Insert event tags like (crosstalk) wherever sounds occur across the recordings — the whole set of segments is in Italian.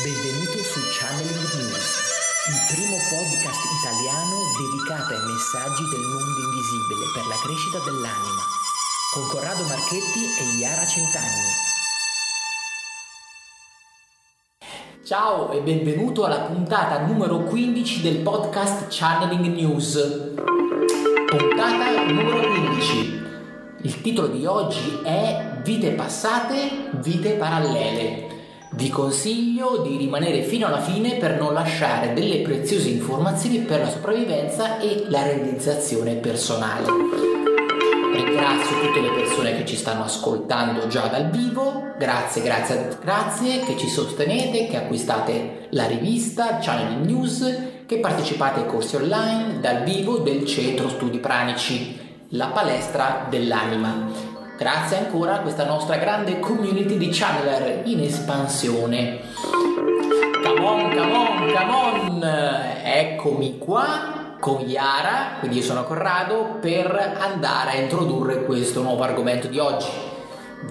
Benvenuto su Channeling News, il primo podcast italiano dedicato ai messaggi del mondo invisibile per la crescita dell'anima, con Corrado Marchetti e Iara Centanni. Ciao e benvenuto alla puntata numero 15 del podcast Channeling News. Puntata numero 15. Il titolo di oggi è Vite passate, vite parallele. Vi consiglio di rimanere fino alla fine per non lasciare delle preziose informazioni per la sopravvivenza e la realizzazione personale. Ringrazio tutte le persone che ci stanno ascoltando già dal vivo, grazie, grazie, grazie che ci sostenete, che acquistate la rivista Channel News, che partecipate ai corsi online dal vivo del Centro Studi Pranici, la palestra dell'anima. Grazie ancora a questa nostra grande community di channeler in espansione. Come on, come on, come on! Eccomi qua con Yara, quindi io sono Corrado, per andare a introdurre questo nuovo argomento di oggi.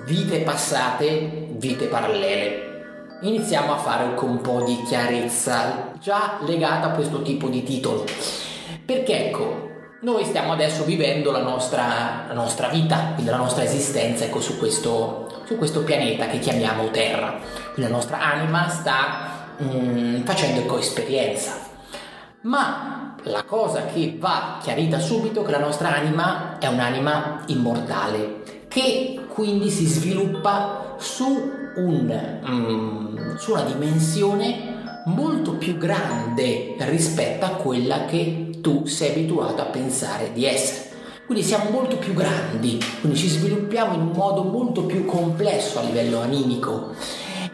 Vite passate, vite parallele. Iniziamo a fare con un po' di chiarezza già legata a questo tipo di titolo. Perché ecco, noi stiamo adesso vivendo la nostra, la nostra vita, quindi la nostra esistenza ecco, su, questo, su, questo, pianeta che chiamiamo Terra. Quindi la nostra anima sta mm, facendo ecco, esperienza. Ma la cosa che va chiarita subito è che la nostra anima è un'anima immortale, che quindi si sviluppa su, un, mm, su una dimensione molto più grande rispetto a quella che tu sei abituato a pensare di essere. Quindi siamo molto più grandi, quindi ci sviluppiamo in un modo molto più complesso a livello animico.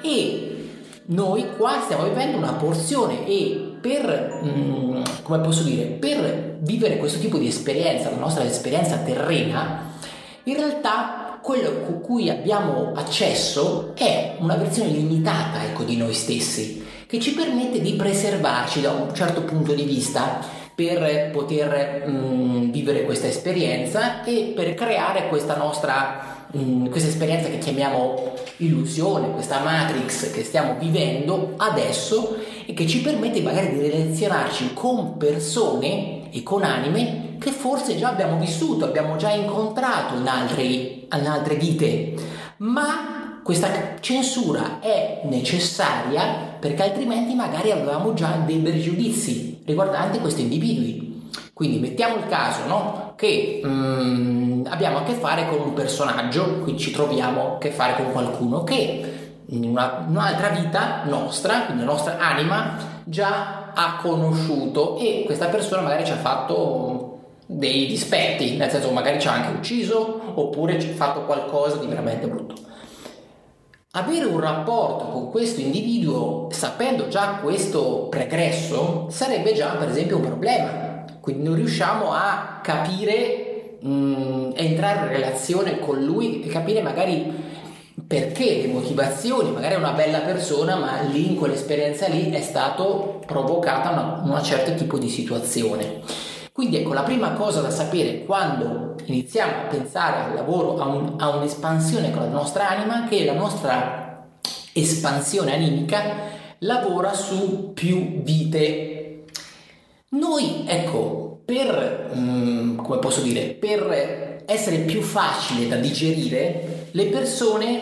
E noi qua stiamo vivendo una porzione e per, mm, come posso dire, per vivere questo tipo di esperienza, la nostra esperienza terrena, in realtà quello con cui abbiamo accesso è una versione limitata ecco, di noi stessi, che ci permette di preservarci da un certo punto di vista per poter mh, mm, vivere questa esperienza e per creare questa nostra mh, mm, questa esperienza che chiamiamo illusione, questa matrix che stiamo vivendo adesso e che ci permette magari di relazionarci con persone e con anime che forse già abbiamo vissuto, abbiamo già incontrato in altre, in altre vite, ma questa censura è necessaria perché altrimenti magari avevamo già dei pregiudizi riguardanti questi individui. Quindi mettiamo il caso no? che um, abbiamo a che fare con un personaggio, quindi ci troviamo a che fare con qualcuno che in una, un'altra vita nostra, quindi la nostra anima, già ha conosciuto e questa persona magari ci ha fatto dei dispetti, nel senso magari ci ha anche ucciso oppure ci ha fatto qualcosa di veramente brutto. Avere un rapporto con questo individuo sapendo già questo pregresso sarebbe già per esempio un problema, quindi non riusciamo a capire, mh, mm, entrare in relazione con lui e capire magari perché, le motivazioni, magari è una bella persona ma lì in quell'esperienza lì è stato provocata una, una certo tipo di situazione. Quindi ecco, la prima cosa da sapere quando iniziamo a pensare al lavoro, a, un, a un'espansione con la nostra anima, che la nostra espansione animica lavora su più vite. Noi, ecco, per, um, come posso dire, per essere più facile da digerire, le persone,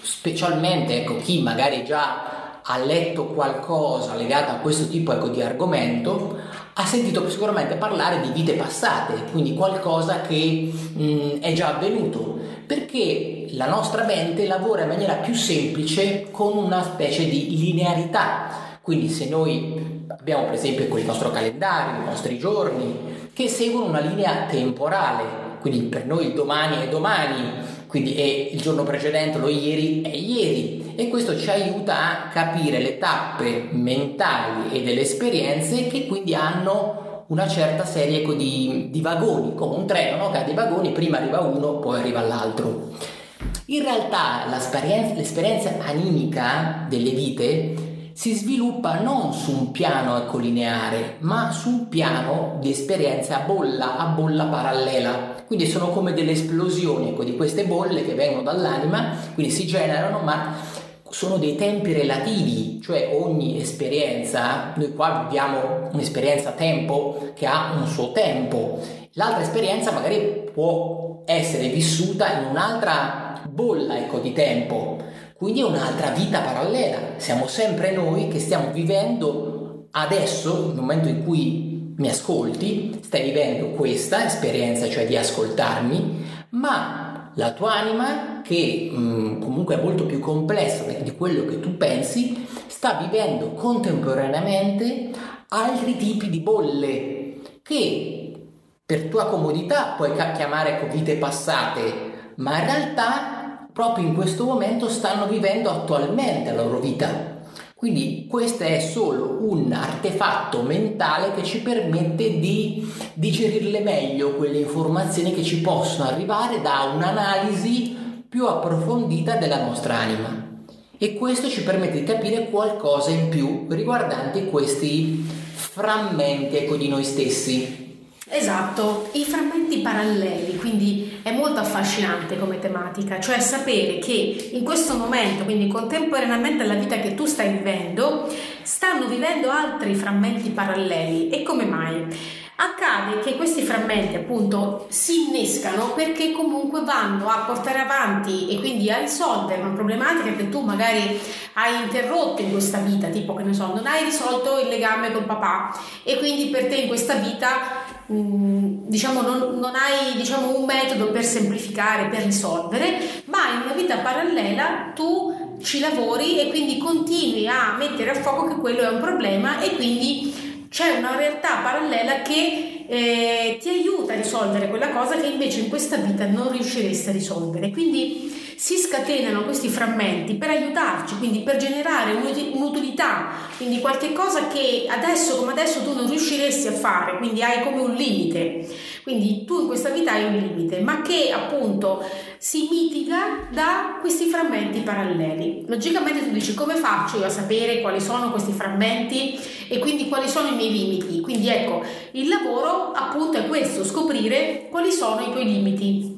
specialmente ecco, chi magari già ha letto qualcosa legato a questo tipo ecco, di argomento, ha sentito sicuramente parlare di vite passate, quindi qualcosa che mh, mm, è già avvenuto, perché la nostra mente lavora in maniera più semplice con una specie di linearità. Quindi se noi abbiamo per esempio con il nostro calendario, i nostri giorni, che seguono una linea temporale, quindi per noi il domani è domani, quindi è il giorno precedente, lo ieri è ieri e questo ci aiuta a capire le tappe mentali e delle esperienze che quindi hanno una certa serie di, di, vagoni, come un treno no? che ha dei vagoni, prima arriva uno, poi arriva l'altro. In realtà l'esperienza, animica delle vite si sviluppa non su un piano ecco, lineare, ma su un piano di esperienze a bolla, a bolla parallela. Quindi sono come delle esplosioni ecco, di queste bolle che vengono dall'anima, quindi si generano, ma sono dei tempi relativi, cioè ogni esperienza, noi qua viviamo un'esperienza tempo che ha un suo tempo, l'altra esperienza magari può essere vissuta in un'altra bolla ecco, di tempo, quindi è un'altra vita parallela, siamo sempre noi che stiamo vivendo adesso, nel momento in cui mi ascolti, stai vivendo questa esperienza, cioè di ascoltarmi, ma la tua anima, che mh, mm, comunque è molto più complessa di quello che tu pensi, sta vivendo contemporaneamente altri tipi di bolle che per tua comodità puoi chiamare vite passate, ma in realtà proprio in questo momento stanno vivendo attualmente la loro vita. Quindi questo è solo un artefatto mentale che ci permette di digerirle meglio quelle informazioni che ci possono arrivare da un'analisi più approfondita della nostra anima. E questo ci permette di capire qualcosa in più riguardanti questi frammenti ecco, di noi stessi. Esatto, i frammenti paralleli, quindi è molto affascinante come tematica, cioè sapere che in questo momento, quindi contemporaneamente alla vita che tu stai vivendo, stanno vivendo altri frammenti paralleli. E come mai? Accade che questi frammenti appunto si innescano perché comunque vanno a portare avanti e quindi a risolvere una problematica che tu magari hai interrotto in questa vita, tipo che ne so, non hai risolto il legame col papà e quindi per te in questa vita Mm, diciamo non, non hai diciamo, un metodo per semplificare, per risolvere, ma in una vita parallela tu ci lavori e quindi continui a mettere a fuoco che quello è un problema e quindi c'è una realtà parallela che eh, ti aiuta a risolvere quella cosa che invece in questa vita non riusciresti a risolvere. Quindi si scatenano questi frammenti per aiutarci, quindi per generare un'utilità, quindi qualche cosa che adesso come adesso tu non riusciresti a fare, quindi hai come un limite. Quindi tu in questa vita hai un limite, ma che appunto si mitiga da questi frammenti paralleli. Logicamente tu dici come faccio io a sapere quali sono questi frammenti e quindi quali sono i miei limiti. Quindi ecco, il lavoro appunto è questo, scoprire quali sono i tuoi limiti.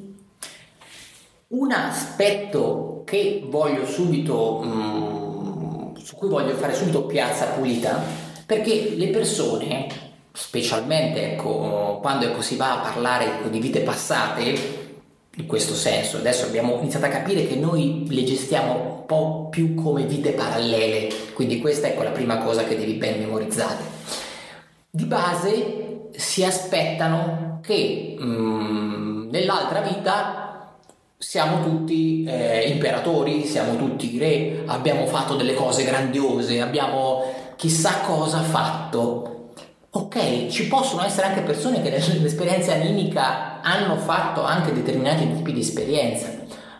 Un aspetto che voglio subito, mm, su cui voglio fare subito piazza pulita, perché le persone, specialmente ecco, quando ecco, si va a parlare ecco, di vite passate, in questo senso, adesso abbiamo iniziato a capire che noi le gestiamo un po' più come vite parallele, quindi questa ecco la prima cosa che devi ben memorizzare. Di base si aspettano che mm, nell'altra vita siamo tutti eh, imperatori, siamo tutti re, abbiamo fatto delle cose grandiose, abbiamo chissà cosa fatto. Ok, ci possono essere anche persone che nell'esperienza animica hanno fatto anche determinati tipi di esperienza,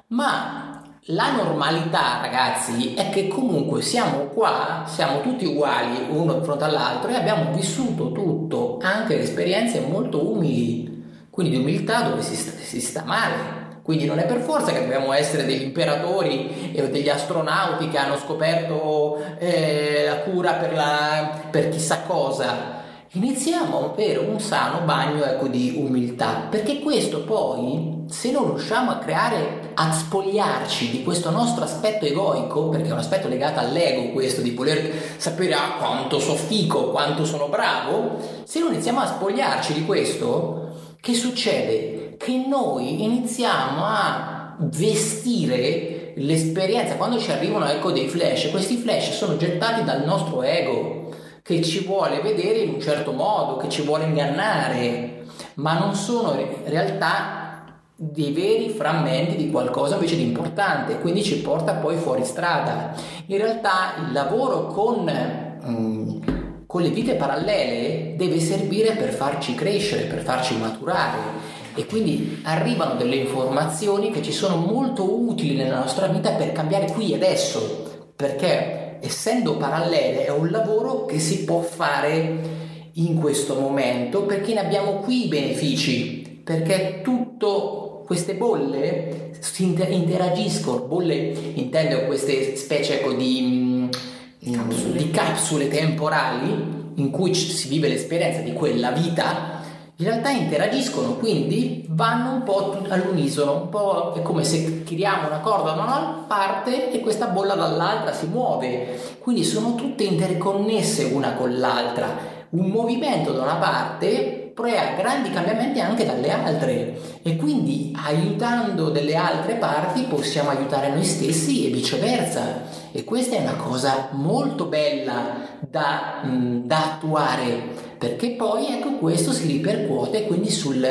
ma la normalità, ragazzi, è che comunque siamo qua, siamo tutti uguali uno di fronte all'altro e abbiamo vissuto tutto, anche esperienze molto umili, quindi di umiltà dove si sta, si sta male, quindi non è per forza che dobbiamo essere degli imperatori e degli astronauti che hanno scoperto eh, la cura per, la, per, chissà cosa. Iniziamo per un sano bagno ecco, di umiltà, perché questo poi, se non riusciamo a creare, a spogliarci di questo nostro aspetto egoico, perché è un aspetto legato all'ego questo, di voler sapere ah, quanto so fico, quanto sono bravo, se non iniziamo a spogliarci di questo, che succede? che noi iniziamo a vestire l'esperienza quando ci arrivano ecco dei flash questi flash sono gettati dal nostro ego che ci vuole vedere in un certo modo che ci vuole ingannare ma non sono in realtà dei veri frammenti di qualcosa invece di importante quindi ci porta poi fuori strada. In realtà il lavoro con mm, con le vite parallele deve servire per farci crescere, per farci maturare. E quindi arrivano delle informazioni che ci sono molto utili nella nostra vita per cambiare qui e adesso, perché essendo parallele è un lavoro che si può fare in questo momento perché ne abbiamo qui i benefici, perché tutto queste bolle si interagiscono, bolle intendo queste specie ecco, di, mm, capsule. di capsule temporali in cui si vive l'esperienza di quella vita in realtà interagiscono, quindi vanno un po' all'unisono, un po' è come se tiriamo una corda da una parte e questa bolla dall'altra si muove, quindi sono tutte interconnesse una con l'altra. Un movimento da una parte crea grandi cambiamenti anche dalle altre. E quindi aiutando delle altre parti possiamo aiutare noi stessi e viceversa. E questa è una cosa molto bella da, da attuare perché poi ecco questo si ripercuote quindi sul,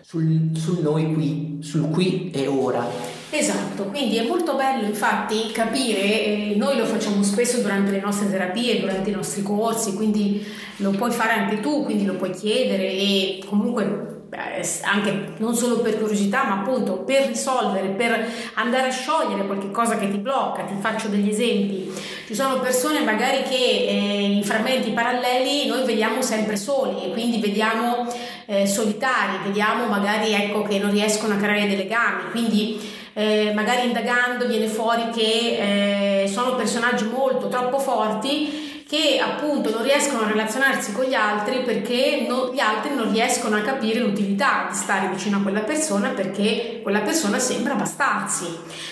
sul, sul noi qui, sul qui e ora. Esatto, quindi è molto bello infatti capire, eh, noi lo facciamo spesso durante le nostre terapie, durante i nostri corsi, quindi lo puoi fare anche tu, quindi lo puoi chiedere e comunque anche non solo per curiosità, ma appunto per risolvere, per andare a sciogliere qualche cosa che ti blocca. Ti faccio degli esempi. Ci sono persone magari che eh, in frammenti paralleli noi vediamo sempre soli e quindi vediamo eh, solitari, vediamo magari ecco, che non riescono a creare dei legami, quindi eh, magari indagando viene fuori che eh, sono personaggi molto troppo forti che appunto non riescono a relazionarsi con gli altri perché no, gli altri non riescono a capire l'utilità di stare vicino a quella persona perché quella persona sembra bastarsi.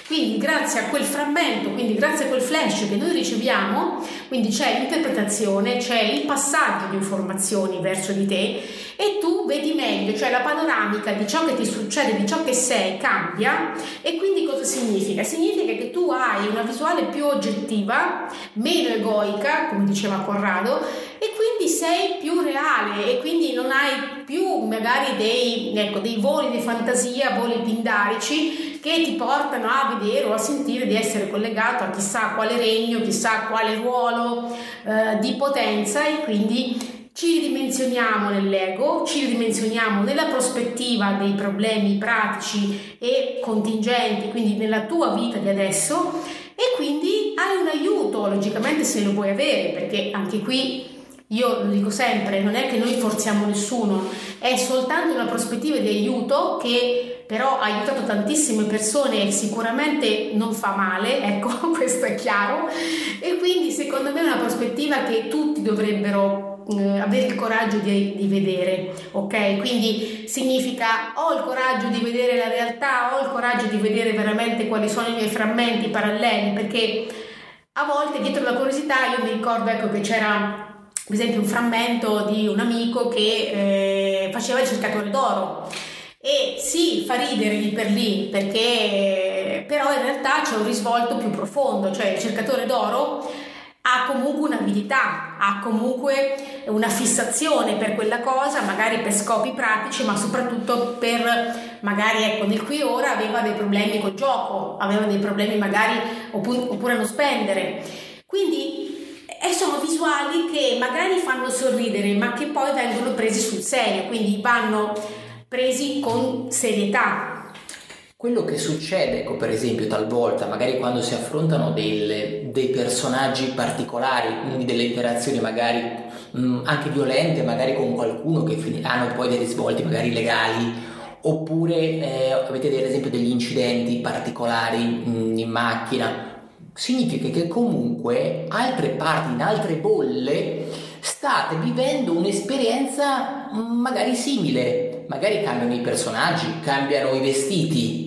Quindi grazie a quel frammento, quindi grazie a quel flash che noi riceviamo, quindi c'è l'interpretazione, c'è il passaggio di informazioni verso di te e tu vedi meglio, cioè la panoramica di ciò che ti succede, di ciò che sei cambia. E quindi cosa significa? Significa che tu hai una visuale più oggettiva, meno egoica, come diceva Corrado, e quindi sei più reale. E quindi non hai più magari dei, ecco, dei voli di fantasia, voli pindarici che ti portano a vedere o a sentire di essere collegato a chissà quale regno, chissà quale ruolo eh, di potenza. E quindi ci ridimensioniamo nell'ego, ci ridimensioniamo nella prospettiva dei problemi pratici e contingenti, quindi nella tua vita di adesso e quindi hai un aiuto, logicamente se lo vuoi avere, perché anche qui io lo dico sempre, non è che noi forziamo nessuno, è soltanto una prospettiva di aiuto che però ha aiutato tantissime persone e sicuramente non fa male, (laughs) ecco, questo è chiaro, e quindi secondo me è una prospettiva che tutti dovrebbero eh, avere il coraggio di, di, vedere, ok? Quindi significa ho il coraggio di vedere la realtà, ho il coraggio di vedere veramente quali sono i miei frammenti paralleli, perché a volte dietro la curiosità io mi ricordo ecco, che c'era per esempio un frammento di un amico che eh, faceva il cercatore d'oro e sì, fa ridere lì per lì perché però in realtà c'è un risvolto più profondo, cioè il cercatore d'oro ha comunque un'abilità, ha comunque una fissazione per quella cosa, magari per scopi pratici, ma soprattutto per magari ecco nel qui ora aveva dei problemi col gioco, aveva dei problemi magari oppure, a non spendere. Quindi e sono visuali che magari fanno sorridere, ma che poi vengono presi sul serio, quindi vanno presi con serietà, quello che succede, ecco, per esempio, talvolta, magari quando si affrontano delle, dei personaggi particolari, quindi delle interazioni magari mh, anche violente, magari con qualcuno che fin- hanno poi dei risvolti magari legali, oppure eh, avete ad esempio degli incidenti particolari mh, in macchina, significa che comunque altre parti, in altre bolle, state vivendo un'esperienza magari simile, magari cambiano i personaggi, cambiano i vestiti,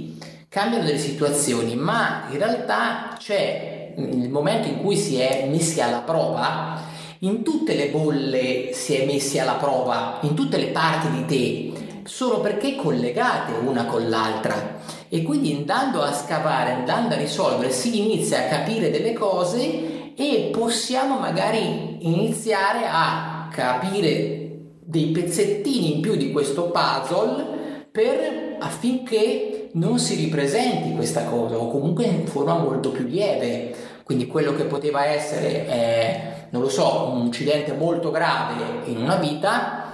cambiano delle situazioni, ma in realtà c'è il momento in cui si è messi alla prova, in tutte le bolle si è messi alla prova, in tutte le parti di te, solo perché collegate una con l'altra. E quindi andando a scavare, andando a risolvere, si inizia a capire delle cose e possiamo magari iniziare a capire dei pezzettini in più di questo puzzle per, affinché non si ripresenti questa cosa o comunque in forma molto più lieve. Quindi quello che poteva essere, eh, non lo so, un incidente molto grave in una vita,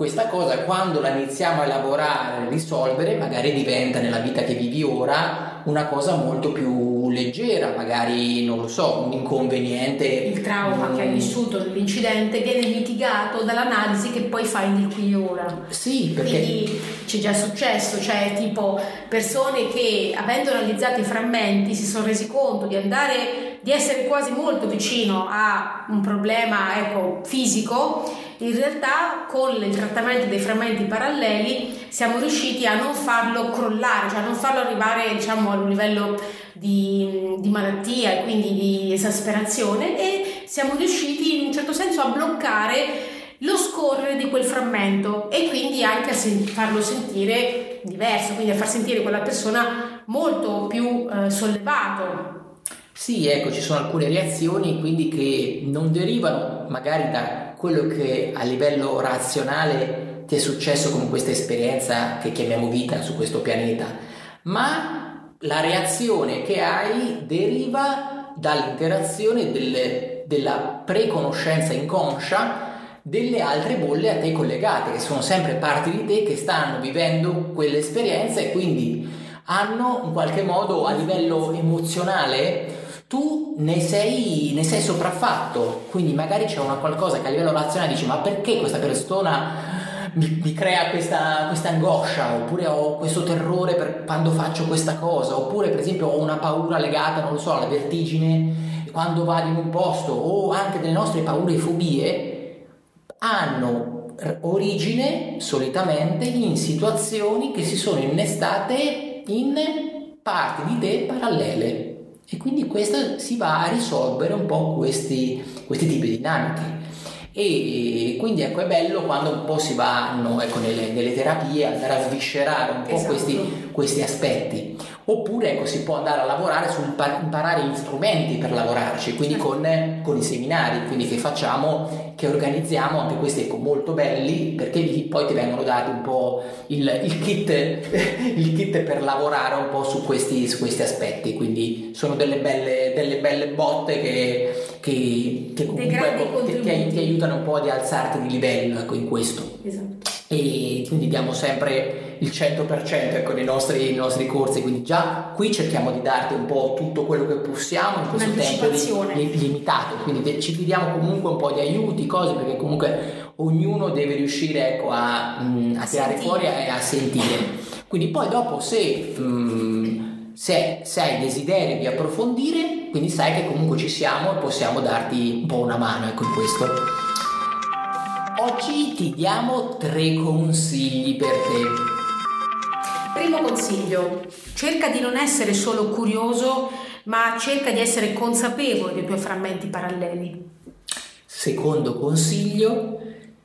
questa cosa quando la iniziamo a elaborare, a risolvere, magari diventa nella vita che vivi ora una cosa molto più leggera, magari non lo so, un inconveniente. Il trauma mm. che hai vissuto dell'incidente viene mitigato dall'analisi che poi fai nel qui e ora. Sì, perché. Quindi c'è già successo, cioè tipo persone che avendo analizzato i frammenti si sono resi conto di andare di essere quasi molto vicino a un problema ecco, fisico, in realtà con il trattamento dei frammenti paralleli siamo riusciti a non farlo crollare, cioè a non farlo arrivare diciamo, a un livello di, di malattia e quindi di esasperazione e siamo riusciti in un certo senso a bloccare lo scorrere di quel frammento e quindi anche a sen- farlo sentire diverso, quindi a far sentire quella persona molto più eh, sollevato. Sì, ecco, ci sono alcune reazioni quindi che non derivano magari da quello che a livello razionale ti è successo con questa esperienza che chiamiamo vita su questo pianeta, ma la reazione che hai deriva dall'interazione delle, della preconoscenza inconscia delle altre bolle a te collegate, che sono sempre parti di te che stanno vivendo quell'esperienza e quindi hanno in qualche modo a livello emozionale tu ne sei, ne sei sopraffatto, quindi magari c'è una qualcosa che a livello razionale dici ma perché questa persona mi, mi crea questa, questa, angoscia, oppure ho questo terrore per quando faccio questa cosa, oppure per esempio ho una paura legata, non lo so, alla vertigine quando vado in un posto, o anche delle nostre paure e fobie, hanno origine solitamente in situazioni che si sono innestate in parti di te parallele. E quindi questo si va a risolvere un po' questi, questi tipi di dinamiche. E quindi ecco è bello quando un po' si vanno ecco, nelle, nelle, terapie andare a sviscerare un po' esatto. questi, questi aspetti oppure ecco, si può andare a lavorare su imparare gli strumenti per lavorarci, quindi certo. con, con, i seminari quindi che facciamo, che organizziamo, anche questi ecco, molto belli, perché lì poi ti vengono dati un po' il, il, kit, (laughs) il kit, per lavorare un po' su questi, su questi aspetti, quindi sono delle belle, delle belle botte che, che, che comunque ecco, ti, ti, aiutano un po' ad alzarti di livello ecco, in questo. Esatto e quindi diamo sempre il 100% ecco, nei, nostri, nei nostri corsi, quindi già qui cerchiamo di darti un po' tutto quello che possiamo in questo tempo li, limitato, quindi ci chiediamo comunque un po' di aiuti, cose, perché comunque ognuno deve riuscire ecco, a, mm, a, tirare sentire. fuori e a, a, sentire. Quindi poi dopo se, mh, se, se hai desiderio di approfondire, quindi sai che comunque ci siamo e possiamo darti un po' una mano ecco, in questo. Oggi ti diamo tre consigli per te. Primo consiglio, cerca di non essere solo curioso, ma cerca di essere consapevole dei tuoi frammenti paralleli. Secondo consiglio,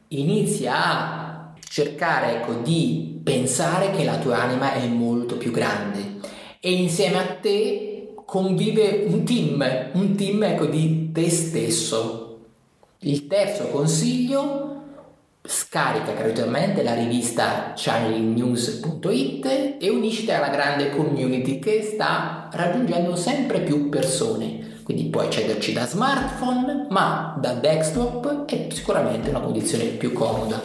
inizia a cercare ecco, di pensare che la tua anima è molto più grande e insieme a te convive un team, un team ecco, di te stesso. Il terzo consiglio Scarica gratuitamente la rivista channelingnews.it e unisciti alla grande community che sta raggiungendo sempre più persone. Quindi puoi accederci da smartphone, ma da desktop è sicuramente una condizione più comoda.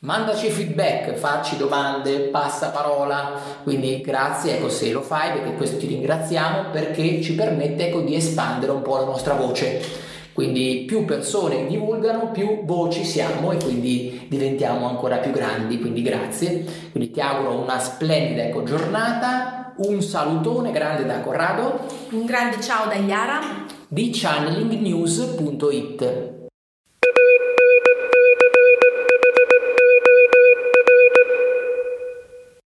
Mandaci feedback, facci domande, passa parola, quindi grazie ecco, se lo fai perché questo ti ringraziamo perché ci permette ecco, di espandere un po' la nostra voce quindi più persone divulgano, più voci siamo e quindi diventiamo ancora più grandi. Quindi grazie. Quindi ti auguro una splendida ecco, giornata. Un salutone grande da Corrado. Un grande ciao da Iara. Di channelingnews.it.